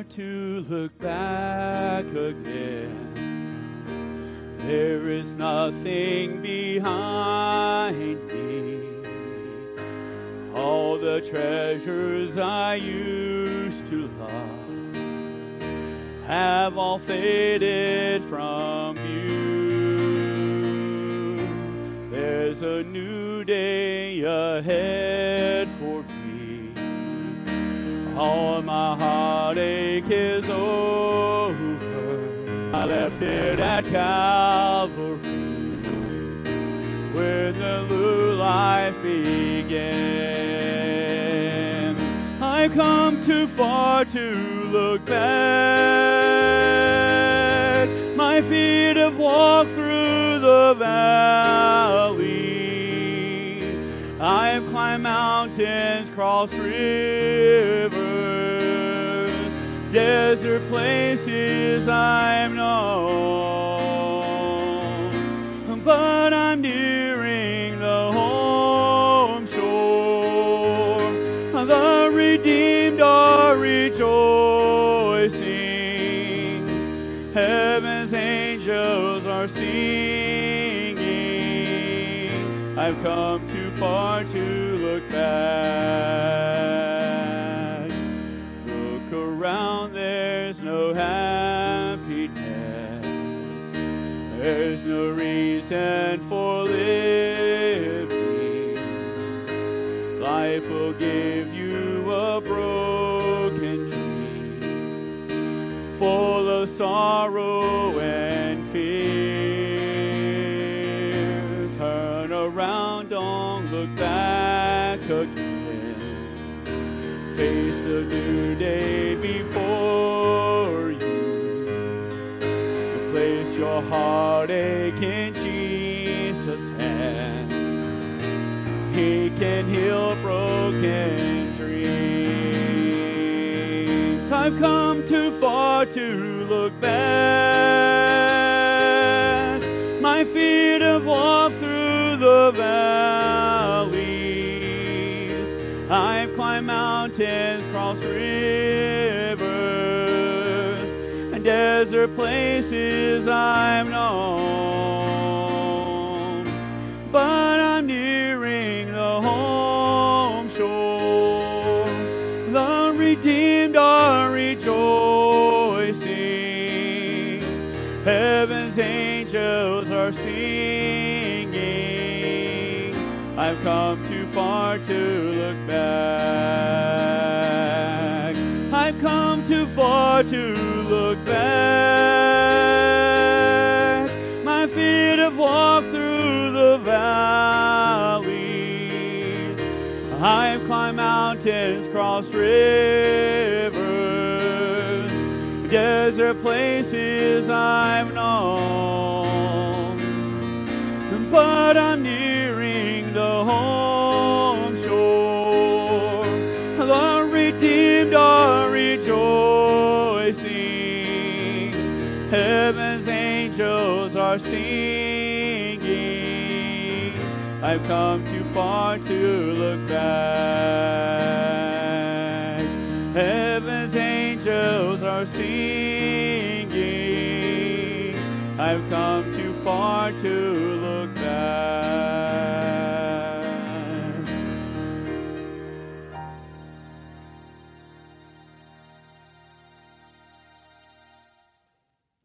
to look back again. There is nothing behind me. All the treasures I used to love have all faded from you. There's a new day ahead for me. All my heartache is over. I left it at Calvary when the new life began. I've come too far to look back. My feet have walked through the valley. I've climbed mountains, crossed rivers, desert places I've known. But I'm nearing the home shore. The redeemed are rejoicing. Heaven's angels are singing. I've come too far to look back. Around, there's no happiness. There's no reason for living. Life will give you a broken dream, full of sorrow and fear. Turn around, don't look back again. Face a new day before you. Place your heartache in Jesus' hand. He can heal broken dreams. I've come too far to look back. My feet have walked through the valleys. I've climbed mountains, crossed rivers, and desert places I've known. But I'm nearing the home shore. The redeemed are rejoicing. Heaven's angels are singing. I've come too far to look back. I've come too far to look back. My feet have walked through the valleys. I've climbed mountains, crossed rivers, desert places I've known. But I'm nearing Heaven's angels are singing. I've come too far to look back. Heaven's angels are singing. I've come too far to look back.